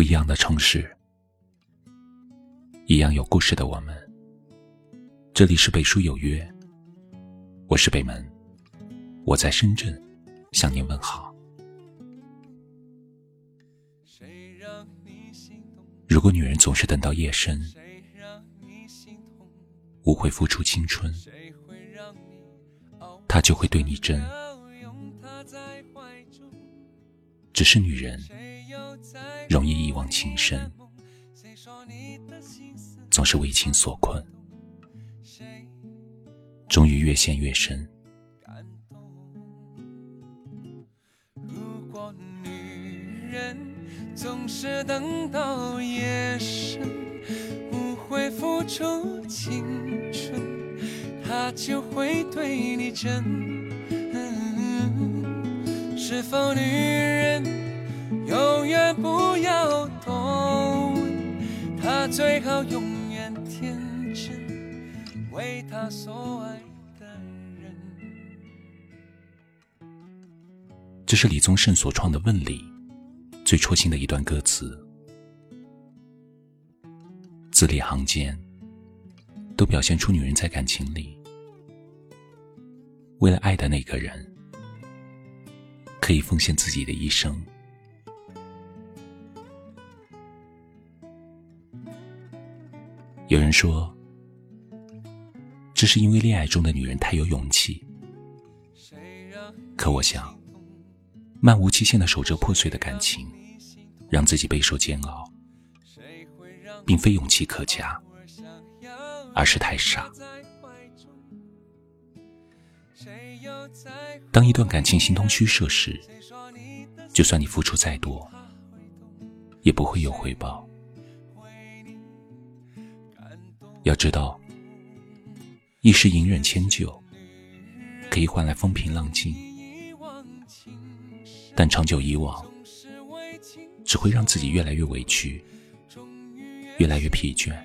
不一样的城市，一样有故事的我们。这里是北书有约，我是北门，我在深圳向您问好。如果女人总是等到夜深，无悔付出青春，她就会对你真。只是女人容易一往情深，总是为情所困，终于越陷越深。如果女人总是等到夜深，不会付出青春，她就会对你真。是否女人永远不要懂？她最好永远天真，为她所爱的人。这是李宗盛所创的《问》里最戳心的一段歌词，字里行间都表现出女人在感情里为了爱的那个人。可以奉献自己的一生。有人说，这是因为恋爱中的女人太有勇气。可我想，漫无期限的守着破碎的感情，让自己备受煎熬，并非勇气可嘉，而是太傻。当一段感情形同虚设时，就算你付出再多，也不会有回报。要知道，一时隐忍迁就，可以换来风平浪静，但长久以往，只会让自己越来越委屈，越来越疲倦。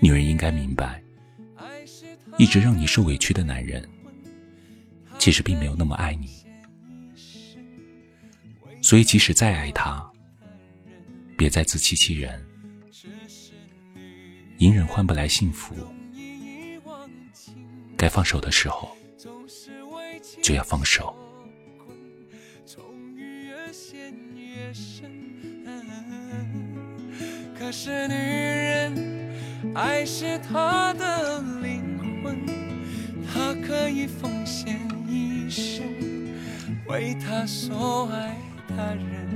女人应该明白。一直让你受委屈的男人，其实并没有那么爱你。所以，即使再爱他，别再自欺欺人。隐忍换不来幸福，该放手的时候就要放手。可是女人，爱是她的他可以奉献一生，为他所爱的人。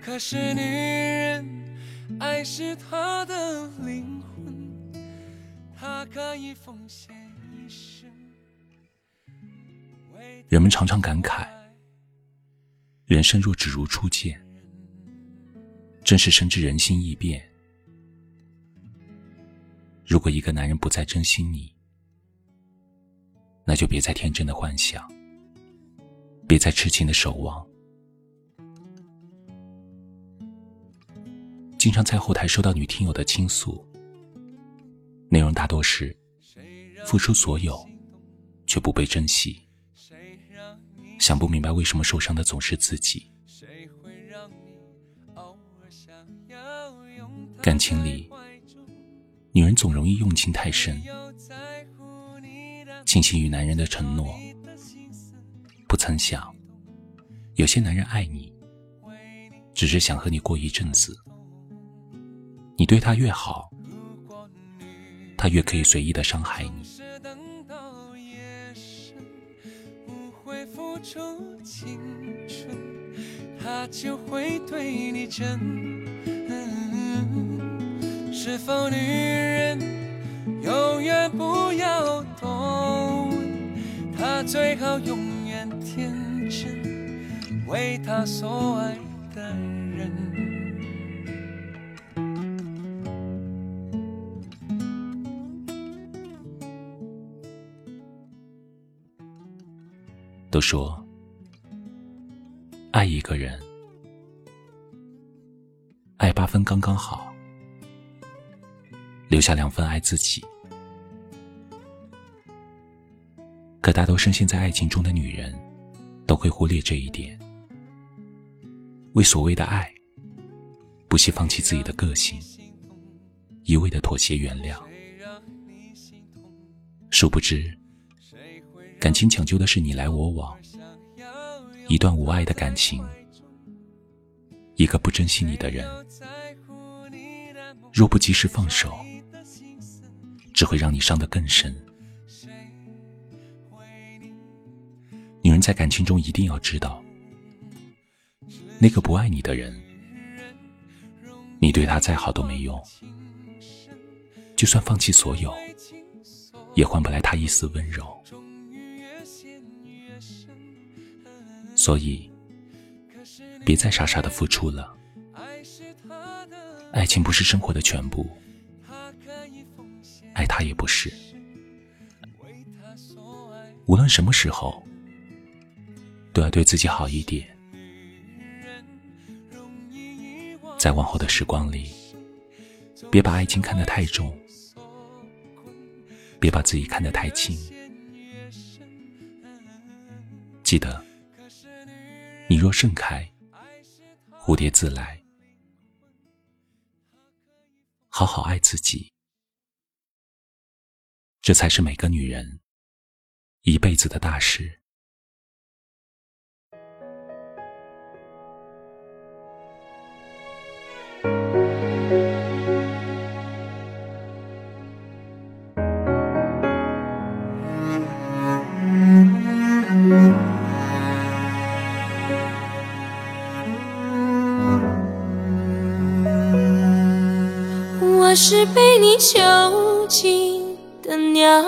可是女人，爱是她的灵魂，他可以奉献一生。人们常常感慨，人生若只如初见，真是深知人心易变。如果一个男人不再珍惜你，那就别再天真的幻想，别再痴情的守望。经常在后台收到女听友的倾诉，内容大多是付出所有却不被珍惜，想不明白为什么受伤的总是自己。感情里。女人总容易用情太深，倾心于男人的承诺，不曾想，有些男人爱你，只是想和你过一阵子。你对他越好，他越可以随意的伤害你。他就会对你真是否女人永远不要多问？她最好永远天真，为她所爱的人。都说，爱一个人，爱八分刚刚好。留下两份爱自己。可大多深陷在爱情中的女人，都会忽略这一点，为所谓的爱，不惜放弃自己的个性，一味的妥协原谅。殊不知，感情讲究的是你来我往，一段无爱的感情，一个不珍惜你的人，若不及时放手，只会让你伤得更深。女人在感情中一定要知道，那个不爱你的人，你对他再好都没用，就算放弃所有，也换不来他一丝温柔。所以，别再傻傻的付出了。爱情不是生活的全部，他也不是。无论什么时候。都要对自己好一点，在往后的时光里，别把爱情看得太重，别把自己看得太轻。记得，你若盛开，蝴蝶自来。好好爱自己，这才是每个女人一辈子的大事。我是被你囚禁鸟，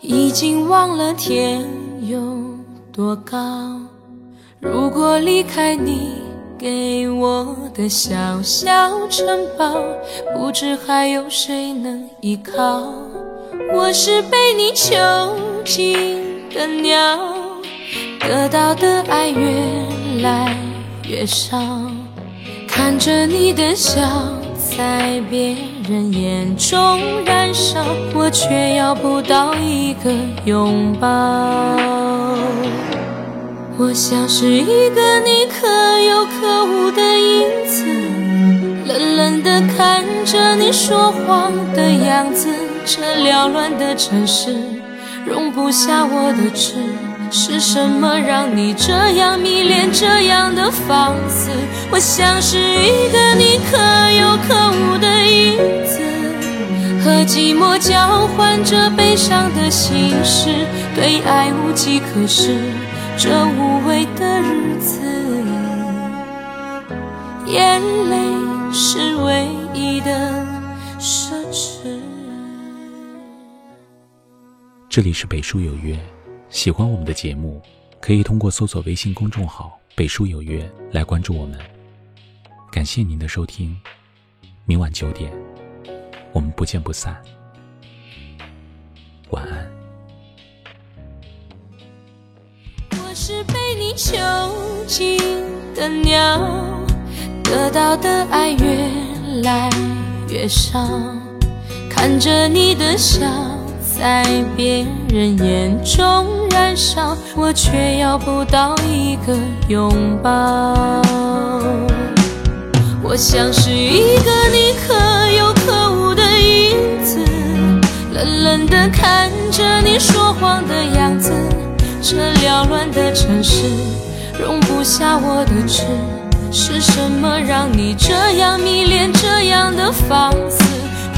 已经忘了天有多高。如果离开你给我的小小城堡，不知还有谁能依靠。我是被你囚禁的鸟，得到的爱越来越少，看着你的笑。在别人眼中燃烧，我却要不到一个拥抱。我像是一个你可有可无的影子，冷冷地看着你说谎的样子。这缭乱的城市容不下我的痴。是什么让你这样迷恋，这样的放肆？我像是一个你可有可无的影子，和寂寞交换着悲伤的心事，对爱无计可施，这无味的日子，眼泪是唯一的奢侈。这里是北书有约。喜欢我们的节目，可以通过搜索微信公众号“北书有约”来关注我们。感谢您的收听，明晚九点，我们不见不散。晚安。我是被你囚禁的鸟，得到的爱越来越少，看着你的笑。在别人眼中燃烧，我却要不到一个拥抱。我像是一个你可有可无的影子，冷冷地看着你说谎的样子。这缭乱的城市容不下我的痴，是什么让你这样迷恋，这样的放肆？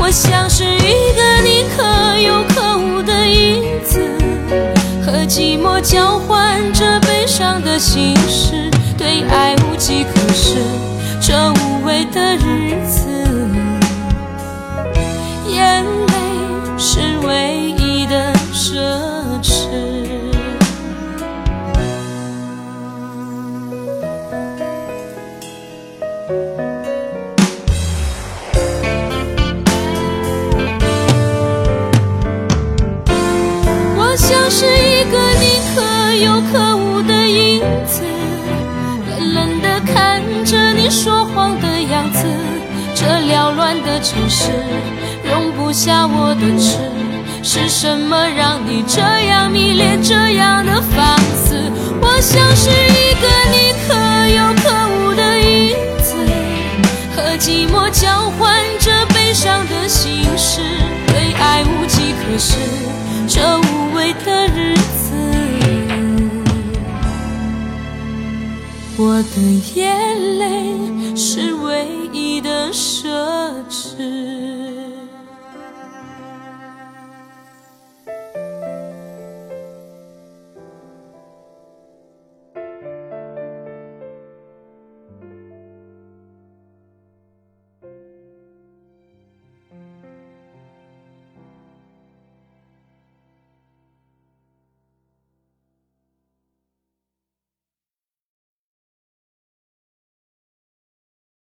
我像是一个你可有可无的影子，和寂寞交换着悲伤的心事，对爱无计可施，这无味的日慌的样子。这缭乱的城市容不下我的痴，是什么让你这样迷恋，这样的放肆？我。像是一个你可有可无的影子，和寂寞交换着悲伤的心事，对爱无计可施，这无味的日子，我的眼泪奢侈。